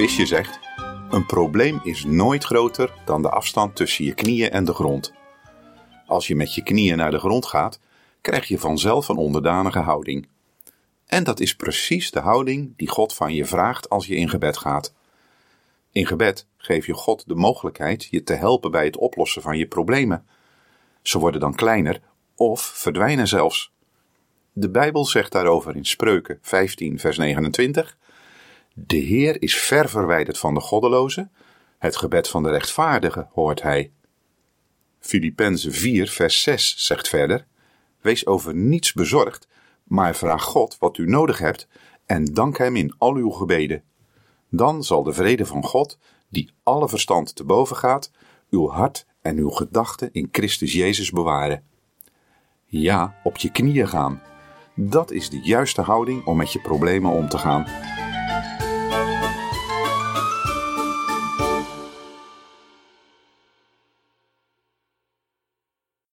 Visje zegt: Een probleem is nooit groter dan de afstand tussen je knieën en de grond. Als je met je knieën naar de grond gaat, krijg je vanzelf een onderdanige houding. En dat is precies de houding die God van je vraagt als je in gebed gaat. In gebed geef je God de mogelijkheid je te helpen bij het oplossen van je problemen. Ze worden dan kleiner of verdwijnen zelfs. De Bijbel zegt daarover in Spreuken 15, vers 29: De Heer is ver verwijderd van de goddeloze, het gebed van de rechtvaardige hoort hij. Filippenzen 4, vers 6 zegt verder: Wees over niets bezorgd, maar vraag God wat u nodig hebt en dank Hem in al uw gebeden. Dan zal de vrede van God, die alle verstand te boven gaat, uw hart en uw gedachten in Christus Jezus bewaren. Ja, op je knieën gaan. Dat is de juiste houding om met je problemen om te gaan.